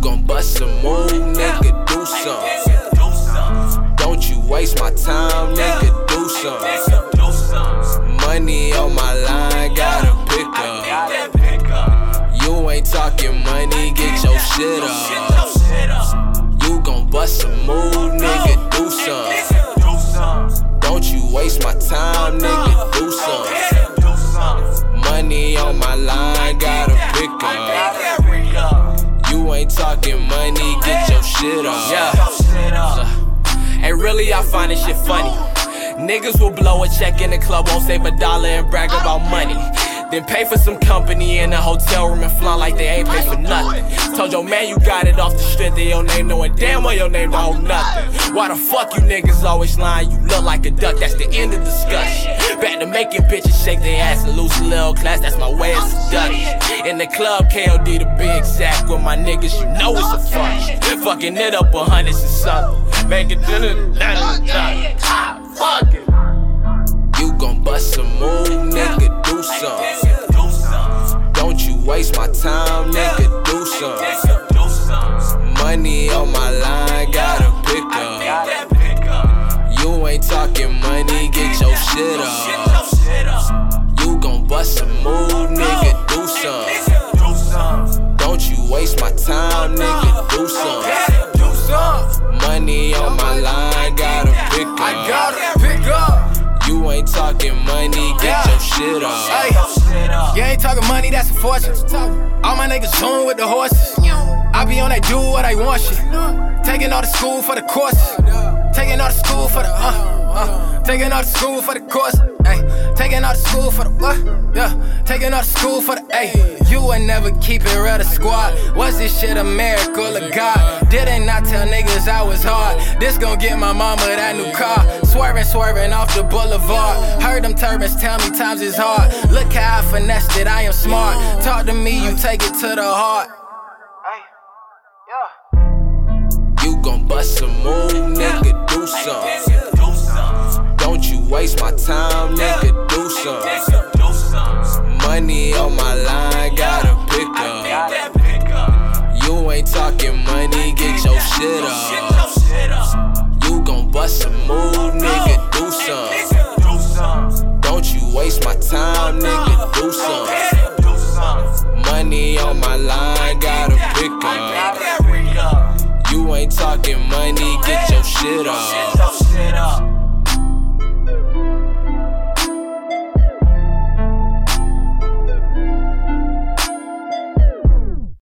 gon' bust a move, nigga, do some. Don't you waste my time, nigga, do some. Money on my line, gotta pick up. You ain't talking money, get your shit up. Talking money, get your shit up. Yeah. And really, I find this shit funny. Niggas will blow a check in the club, won't save a dollar and brag about money. Then pay for some company in a hotel room and flaunt like they ain't pay for nothing. Told your man you got it off the strength of your name, knowing damn well your name don't nothing. Why the fuck you niggas always lying? You look like a duck, that's the end of discussion. Back to making bitches shake their ass and lose a little class, that's my way of seduction. In the club, KOD the big sack with my niggas, you know it's a function. Fucking it up a hundred and something. Making dinner, fuck it. Waste my time, nigga, do some. Money on my line, gotta pick up. You ain't talking money, get your shit up. You gon' bust a move, nigga, do some. Don't you waste my time, nigga, do some. Money on my line, gotta pick up. I gotta pick up. You ain't talking money, get your shit up. You ain't talking money, that's a fortune. All my niggas zoom with the horses. I be on that do what I want shit. Taking all the school for the courses. Taking all the school for the uh, uh. Taking all the school for the course. Ay, taking all the school for the what? Yeah, taking all the school for the ay. You would never keep it real, the squad. Was this shit a miracle of God? Didn't I tell niggas I was hard? This gon' get my mama that new car. Swerving, swerving off the boulevard. Heard them turbans tell me times is hard. Look how I finessed it, I am smart. Talk to me, you take it to the heart. You gon' bust a move, nigga, do some. Don't you waste my time, nigga, do some. Money on my line, gotta pick up. You ain't talking money, Money on my line, gotta pick up. You ain't talking money, get your shit up.